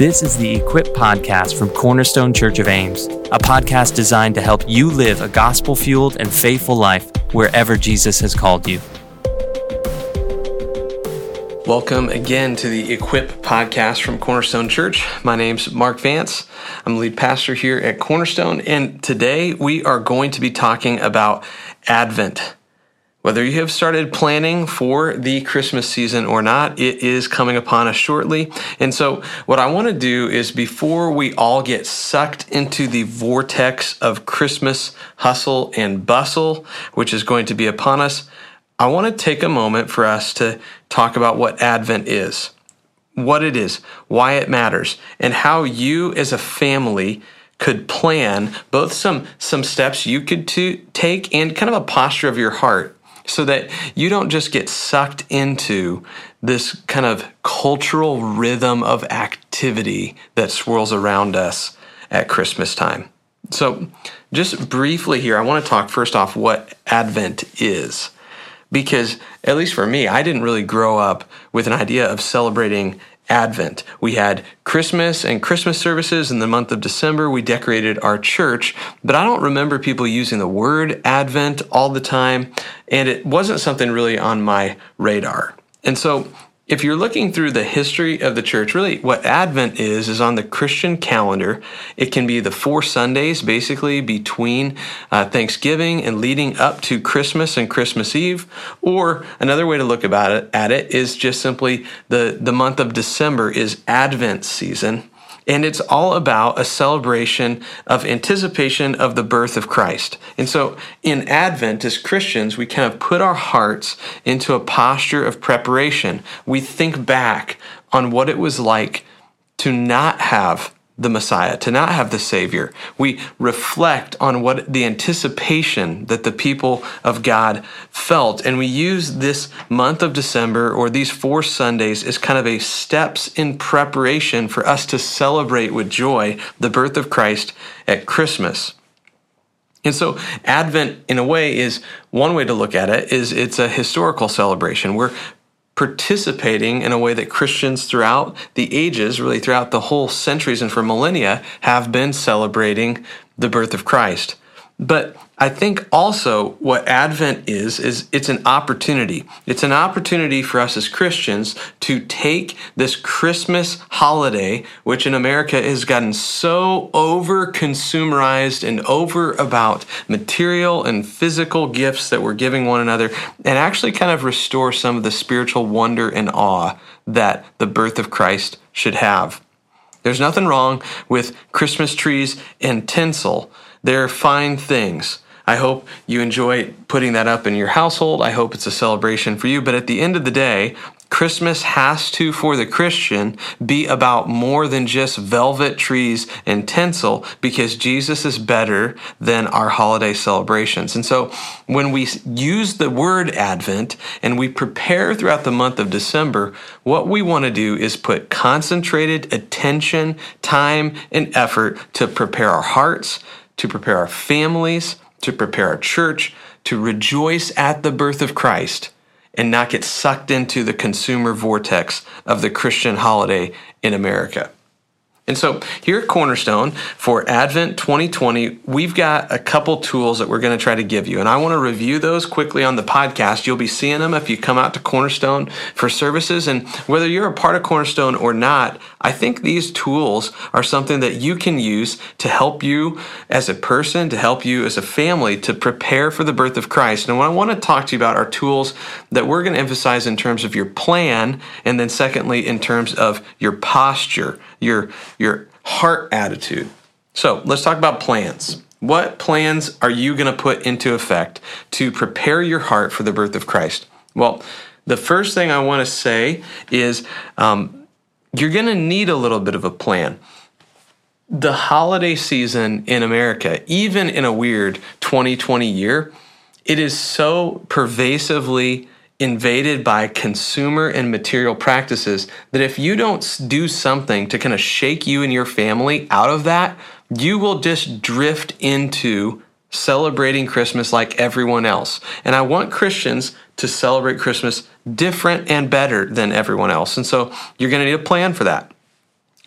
This is the Equip Podcast from Cornerstone Church of Ames, a podcast designed to help you live a gospel fueled and faithful life wherever Jesus has called you. Welcome again to the Equip Podcast from Cornerstone Church. My name's Mark Vance. I'm the lead pastor here at Cornerstone, and today we are going to be talking about Advent. Whether you have started planning for the Christmas season or not, it is coming upon us shortly. And so, what I want to do is before we all get sucked into the vortex of Christmas hustle and bustle, which is going to be upon us, I want to take a moment for us to talk about what Advent is, what it is, why it matters, and how you as a family could plan both some some steps you could to take and kind of a posture of your heart so that you don't just get sucked into this kind of cultural rhythm of activity that swirls around us at Christmas time. So, just briefly here, I want to talk first off what Advent is. Because, at least for me, I didn't really grow up with an idea of celebrating Advent. We had Christmas and Christmas services in the month of December. We decorated our church, but I don't remember people using the word Advent all the time, and it wasn't something really on my radar. And so if you're looking through the history of the church, really what Advent is, is on the Christian calendar. It can be the four Sundays basically between uh, Thanksgiving and leading up to Christmas and Christmas Eve. Or another way to look about it at it is just simply the, the month of December is Advent season. And it's all about a celebration of anticipation of the birth of Christ. And so in Advent, as Christians, we kind of put our hearts into a posture of preparation. We think back on what it was like to not have the Messiah, to not have the Savior. We reflect on what the anticipation that the people of God felt. And we use this month of December or these four Sundays as kind of a steps in preparation for us to celebrate with joy the birth of Christ at Christmas. And so Advent, in a way, is one way to look at it, is it's a historical celebration. We're participating in a way that Christians throughout the ages, really throughout the whole centuries and for millennia, have been celebrating the birth of Christ. But I think also what Advent is, is it's an opportunity. It's an opportunity for us as Christians to take this Christmas holiday, which in America has gotten so over consumerized and over about material and physical gifts that we're giving one another, and actually kind of restore some of the spiritual wonder and awe that the birth of Christ should have. There's nothing wrong with Christmas trees and tinsel. They're fine things. I hope you enjoy putting that up in your household. I hope it's a celebration for you. But at the end of the day, Christmas has to, for the Christian, be about more than just velvet trees and tinsel because Jesus is better than our holiday celebrations. And so when we use the word Advent and we prepare throughout the month of December, what we want to do is put concentrated attention, time, and effort to prepare our hearts, to prepare our families, to prepare our church to rejoice at the birth of Christ and not get sucked into the consumer vortex of the Christian holiday in America. And so here at Cornerstone for Advent 2020, we've got a couple tools that we're going to try to give you. And I want to review those quickly on the podcast. You'll be seeing them if you come out to Cornerstone for services. And whether you're a part of Cornerstone or not, I think these tools are something that you can use to help you as a person, to help you as a family to prepare for the birth of Christ. And what I want to talk to you about are tools that we're going to emphasize in terms of your plan, and then secondly, in terms of your posture, your your heart attitude. So let's talk about plans. What plans are you going to put into effect to prepare your heart for the birth of Christ? Well, the first thing I want to say is um, you're going to need a little bit of a plan. The holiday season in America, even in a weird 2020 year, it is so pervasively invaded by consumer and material practices that if you don't do something to kind of shake you and your family out of that, you will just drift into celebrating Christmas like everyone else. And I want Christians to celebrate Christmas different and better than everyone else. And so you're going to need a plan for that.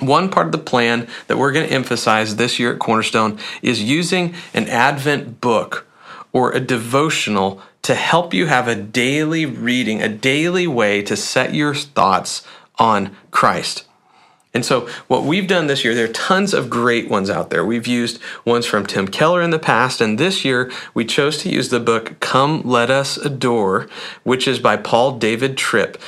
One part of the plan that we're going to emphasize this year at Cornerstone is using an Advent book or a devotional to help you have a daily reading, a daily way to set your thoughts on Christ. And so, what we've done this year, there are tons of great ones out there. We've used ones from Tim Keller in the past, and this year we chose to use the book Come Let Us Adore, which is by Paul David Tripp.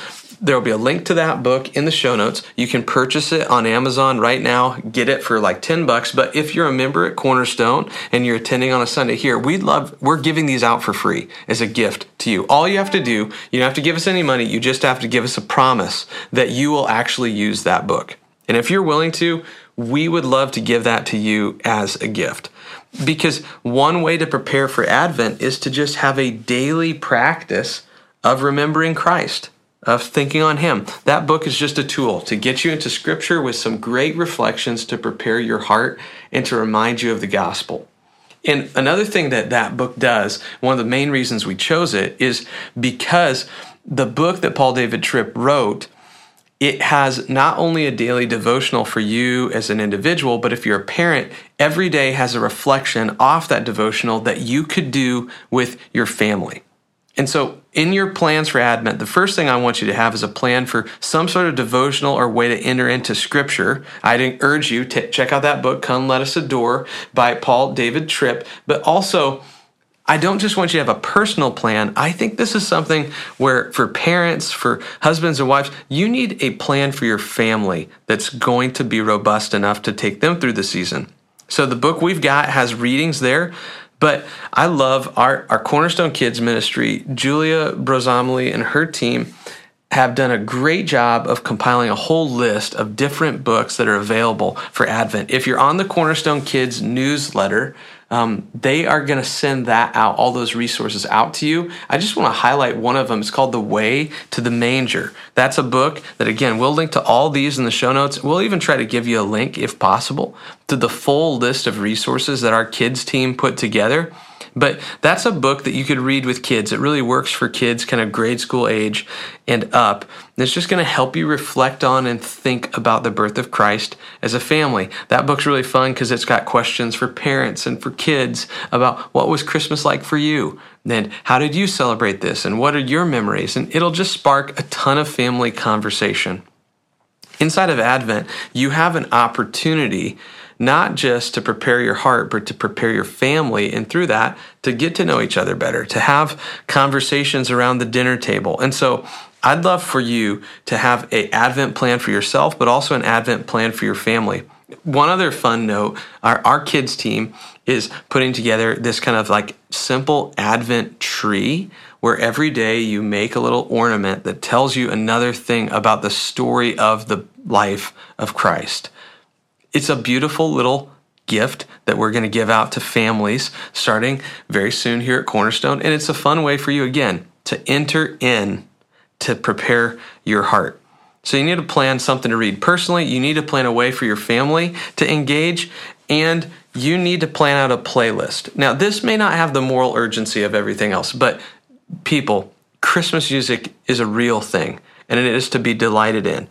There will be a link to that book in the show notes. You can purchase it on Amazon right now, get it for like 10 bucks. But if you're a member at Cornerstone and you're attending on a Sunday here, we'd love, we're giving these out for free as a gift to you. All you have to do, you don't have to give us any money, you just have to give us a promise that you will actually use that book. And if you're willing to, we would love to give that to you as a gift. Because one way to prepare for Advent is to just have a daily practice of remembering Christ of thinking on Him. That book is just a tool to get you into Scripture with some great reflections to prepare your heart and to remind you of the gospel. And another thing that that book does, one of the main reasons we chose it, is because the book that Paul David Tripp wrote. It has not only a daily devotional for you as an individual, but if you're a parent, every day has a reflection off that devotional that you could do with your family. And so, in your plans for Advent, the first thing I want you to have is a plan for some sort of devotional or way to enter into Scripture. I'd urge you to check out that book, Come Let Us Adore, by Paul David Tripp. But also, I don't just want you to have a personal plan. I think this is something where, for parents, for husbands and wives, you need a plan for your family that's going to be robust enough to take them through the season. So, the book we've got has readings there but I love our, our Cornerstone Kids ministry. Julia Brozomley and her team have done a great job of compiling a whole list of different books that are available for Advent. If you're on the Cornerstone Kids newsletter, um, they are going to send that out, all those resources out to you. I just want to highlight one of them. It's called The Way to the Manger. That's a book that, again, we'll link to all these in the show notes. We'll even try to give you a link, if possible, to the full list of resources that our kids team put together. But that's a book that you could read with kids. It really works for kids, kind of grade school age and up. And it's just going to help you reflect on and think about the birth of Christ as a family. That book's really fun because it's got questions for parents and for kids about what was Christmas like for you? And how did you celebrate this? And what are your memories? And it'll just spark a ton of family conversation. Inside of Advent, you have an opportunity not just to prepare your heart, but to prepare your family. And through that, to get to know each other better, to have conversations around the dinner table. And so I'd love for you to have an Advent plan for yourself, but also an Advent plan for your family. One other fun note, our, our kids team is putting together this kind of like simple Advent tree where every day you make a little ornament that tells you another thing about the story of the life of Christ. It's a beautiful little gift that we're going to give out to families starting very soon here at Cornerstone. And it's a fun way for you, again, to enter in to prepare your heart. So you need to plan something to read personally, you need to plan a way for your family to engage, and you need to plan out a playlist. Now, this may not have the moral urgency of everything else, but people, Christmas music is a real thing, and it is to be delighted in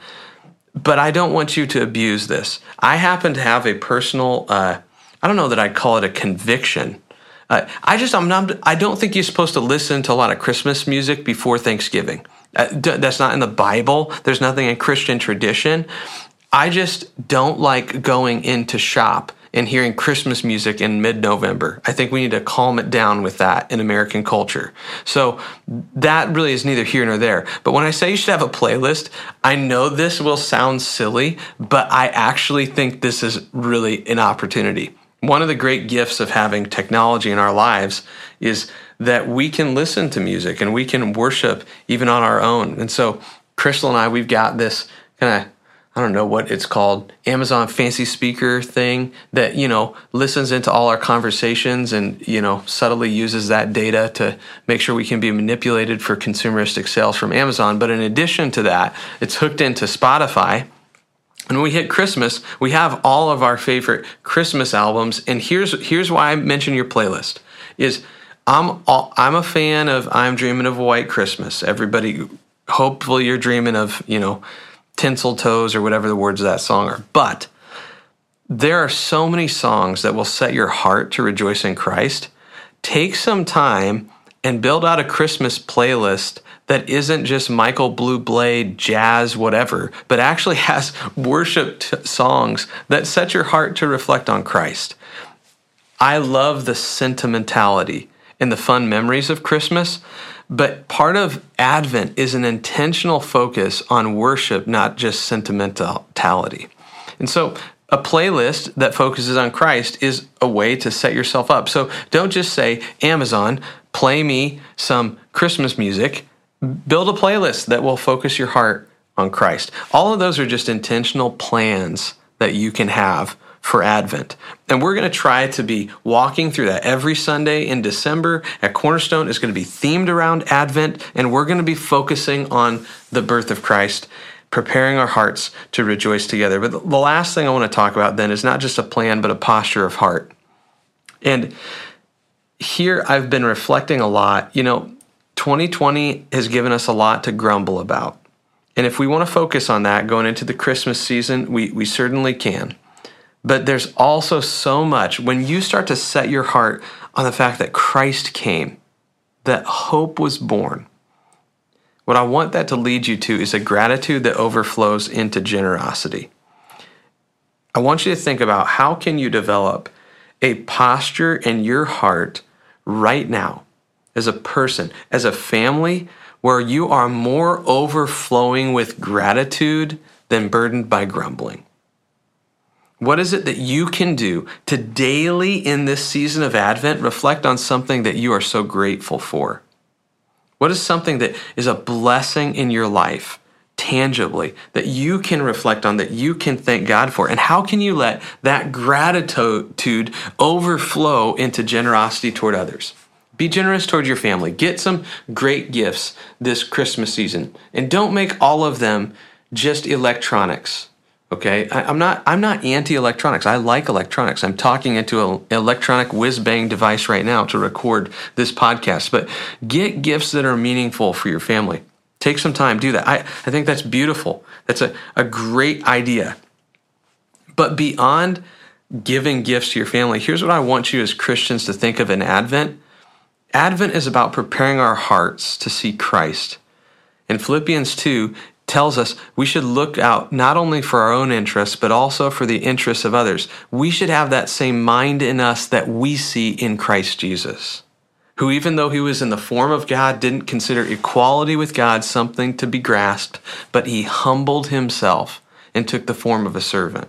but I don't want you to abuse this. I happen to have a personal, uh, I don't know that I'd call it a conviction. Uh, I just, I'm not, I don't think you're supposed to listen to a lot of Christmas music before Thanksgiving. Uh, that's not in the Bible. There's nothing in Christian tradition. I just don't like going into shop and hearing Christmas music in mid November. I think we need to calm it down with that in American culture. So that really is neither here nor there. But when I say you should have a playlist, I know this will sound silly, but I actually think this is really an opportunity. One of the great gifts of having technology in our lives is that we can listen to music and we can worship even on our own. And so, Crystal and I, we've got this kind of I don't know what it's called, Amazon fancy speaker thing that, you know, listens into all our conversations and, you know, subtly uses that data to make sure we can be manipulated for consumeristic sales from Amazon. But in addition to that, it's hooked into Spotify. And when we hit Christmas, we have all of our favorite Christmas albums. And here's here's why I mention your playlist is I'm all, I'm a fan of I'm Dreaming of a White Christmas. Everybody hopefully you're dreaming of, you know, tinsel toes or whatever the words of that song are. But there are so many songs that will set your heart to rejoice in Christ. Take some time and build out a Christmas playlist that isn't just Michael Bublé, jazz, whatever, but actually has worship t- songs that set your heart to reflect on Christ. I love the sentimentality and the fun memories of Christmas, but part of Advent is an intentional focus on worship, not just sentimentality. And so a playlist that focuses on Christ is a way to set yourself up. So don't just say, Amazon, play me some Christmas music. Build a playlist that will focus your heart on Christ. All of those are just intentional plans that you can have for Advent. And we're going to try to be walking through that every Sunday in December at Cornerstone is going to be themed around Advent and we're going to be focusing on the birth of Christ preparing our hearts to rejoice together. But the last thing I want to talk about then is not just a plan, but a posture of heart. And here I've been reflecting a lot. You know, 2020 has given us a lot to grumble about. And if we want to focus on that going into the Christmas season, we, we certainly can. But there's also so much when you start to set your heart on the fact that Christ came, that hope was born, what I want that to lead you to is a gratitude that overflows into generosity. I want you to think about how can you develop a posture in your heart right now as a person, as a family, where you are more overflowing with gratitude than burdened by grumbling. What is it that you can do to daily in this season of Advent reflect on something that you are so grateful for? What is something that is a blessing in your life, tangibly, that you can reflect on, that you can thank God for? And how can you let that gratitude overflow into generosity toward others? Be generous toward your family. Get some great gifts this Christmas season. And don't make all of them just electronics. Okay, I, am not. I'm not anti-electronics. I like electronics. I'm talking into an electronic whiz-bang device right now to record this podcast. But get gifts that are meaningful for your family. Take some time. Do that. I, I think that's beautiful. That's a, a great idea. But beyond giving gifts to your family, here's what I want you as Christians to think of in Advent. Advent is about preparing our hearts to see Christ. In Philippians 2, tells us we should look out not only for our own interests, but also for the interests of others. We should have that same mind in us that we see in Christ Jesus, who, even though he was in the form of God, didn't consider equality with God something to be grasped, but he humbled himself and took the form of a servant.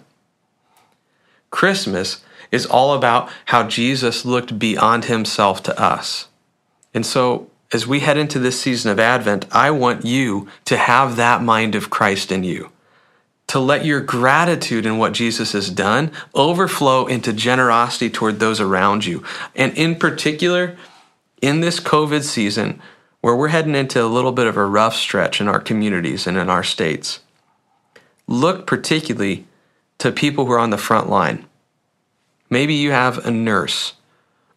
Christmas is all about how Jesus looked beyond himself to us. And so as we head into this season of Advent, I want you to have that mind of Christ in you. To let your gratitude in what Jesus has done overflow into generosity toward those around you. And in particular, in this COVID season, where we're heading into a little bit of a rough stretch in our communities and in our states, look particularly to people who are on the front line. Maybe you have a nurse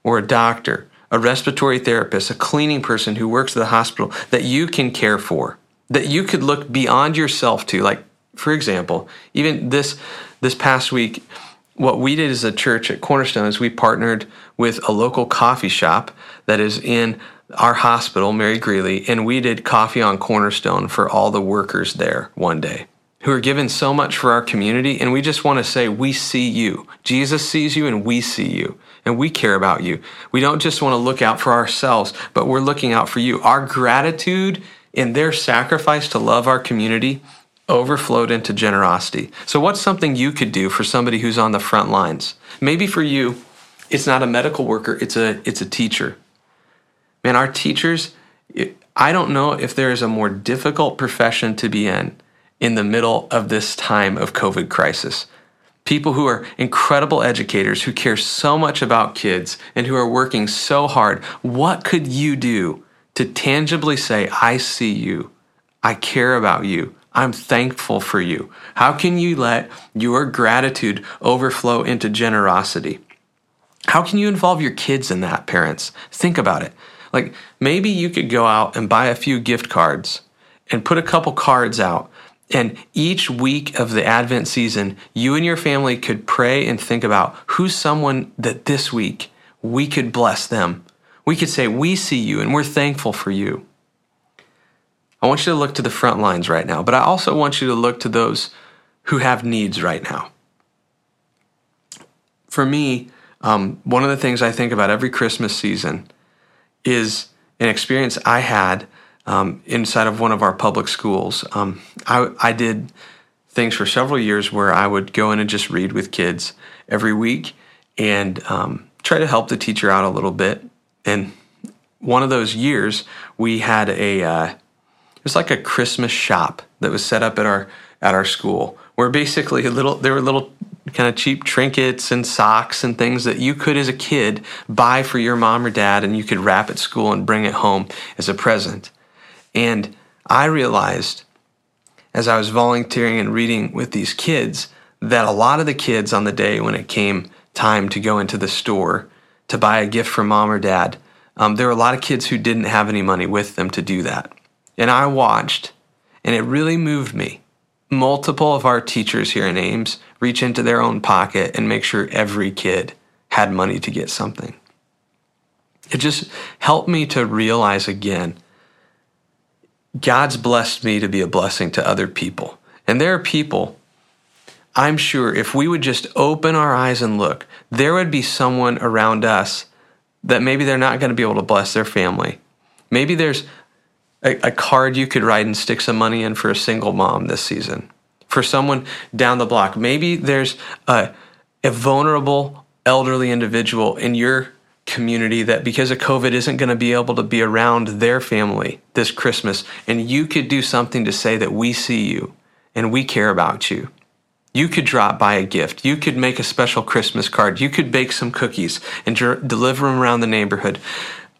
or a doctor a respiratory therapist, a cleaning person who works at the hospital that you can care for, that you could look beyond yourself to. Like, for example, even this this past week, what we did as a church at Cornerstone is we partnered with a local coffee shop that is in our hospital, Mary Greeley, and we did coffee on Cornerstone for all the workers there one day who are given so much for our community. And we just want to say, we see you. Jesus sees you and we see you and we care about you. We don't just want to look out for ourselves, but we're looking out for you. Our gratitude in their sacrifice to love our community overflowed into generosity. So, what's something you could do for somebody who's on the front lines? Maybe for you, it's not a medical worker, it's a, it's a teacher. Man, our teachers, I don't know if there is a more difficult profession to be in in the middle of this time of COVID crisis. People who are incredible educators who care so much about kids and who are working so hard. What could you do to tangibly say, I see you, I care about you, I'm thankful for you? How can you let your gratitude overflow into generosity? How can you involve your kids in that, parents? Think about it. Like maybe you could go out and buy a few gift cards and put a couple cards out And each week of the Advent season, you and your family could pray and think about who's someone that this week we could bless them. We could say, We see you and we're thankful for you. I want you to look to the front lines right now, but I also want you to look to those who have needs right now. For me, um, one of the things I think about every Christmas season is an experience I had um, inside of one of our public schools. Um, I, I did things for several years where I would go in and just read with kids every week and um, try to help the teacher out a little bit. And one of those years, we had a uh, it was like a Christmas shop that was set up at our at our school, where basically a little there were little kind of cheap trinkets and socks and things that you could as a kid buy for your mom or dad and you could wrap at school and bring it home as a present. And I realized as I was volunteering and reading with these kids that a lot of the kids on the day when it came time to go into the store to buy a gift for mom or dad, um, there were a lot of kids who didn't have any money with them to do that. And I watched, and it really moved me. Multiple of our teachers here in Ames reach into their own pocket and make sure every kid had money to get something. It just helped me to realize again God's blessed me to be a blessing to other people. And there are people, I'm sure, if we would just open our eyes and look, there would be someone around us that maybe they're not going to be able to bless their family. Maybe there's a, a, card you could write and stick some money in for a single mom this season. For someone down the block. Maybe there's a, a vulnerable elderly individual in your community that because of COVID isn't going to be able to be around their family this Christmas. And you could do something to say that we see you and we care about you. You could drop by a gift. You could make a special Christmas card. You could bake some cookies and deliver them around the neighborhood.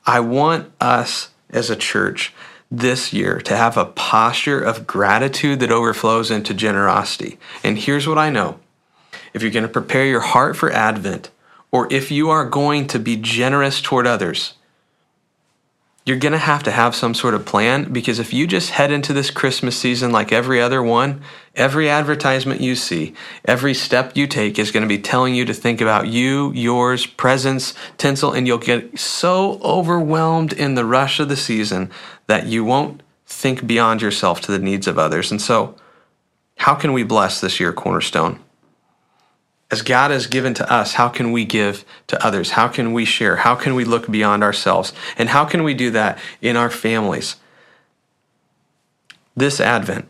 I want us as a church this year to have a posture of gratitude that overflows into generosity. And here's what I know if you're going to prepare your heart for Advent, or if you are going to be generous toward others, you're going to have to have some sort of plan because if you just head into this Christmas season like every other one, every advertisement you see, every step you take is going to be telling you to think about you, yours, presents, tinsel, and you'll get so overwhelmed in the rush of the season that you won't think beyond yourself to the needs of others. And so, how can we bless this year, Cornerstone? As God has given to us, how can we give to others? How can we share? How can we look beyond ourselves? And how can we do that in our families? This Advent,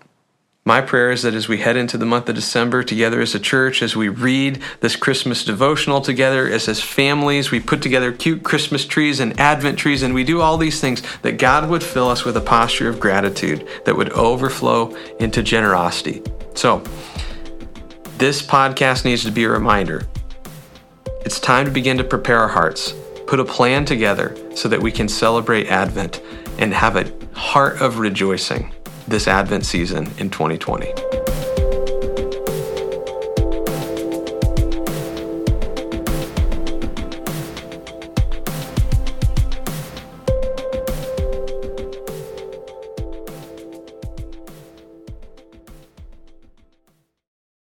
my prayer is that as we head into the month of December together as a church, as we read this Christmas devotional together, as as families, we put together cute Christmas trees and Advent trees, and we do all these things, that God would fill us with a posture of gratitude that would overflow into generosity. So, this podcast needs to be a reminder. It's time to begin to prepare our hearts, put a plan together so that we can celebrate Advent and have a heart of rejoicing this Advent season in 2020.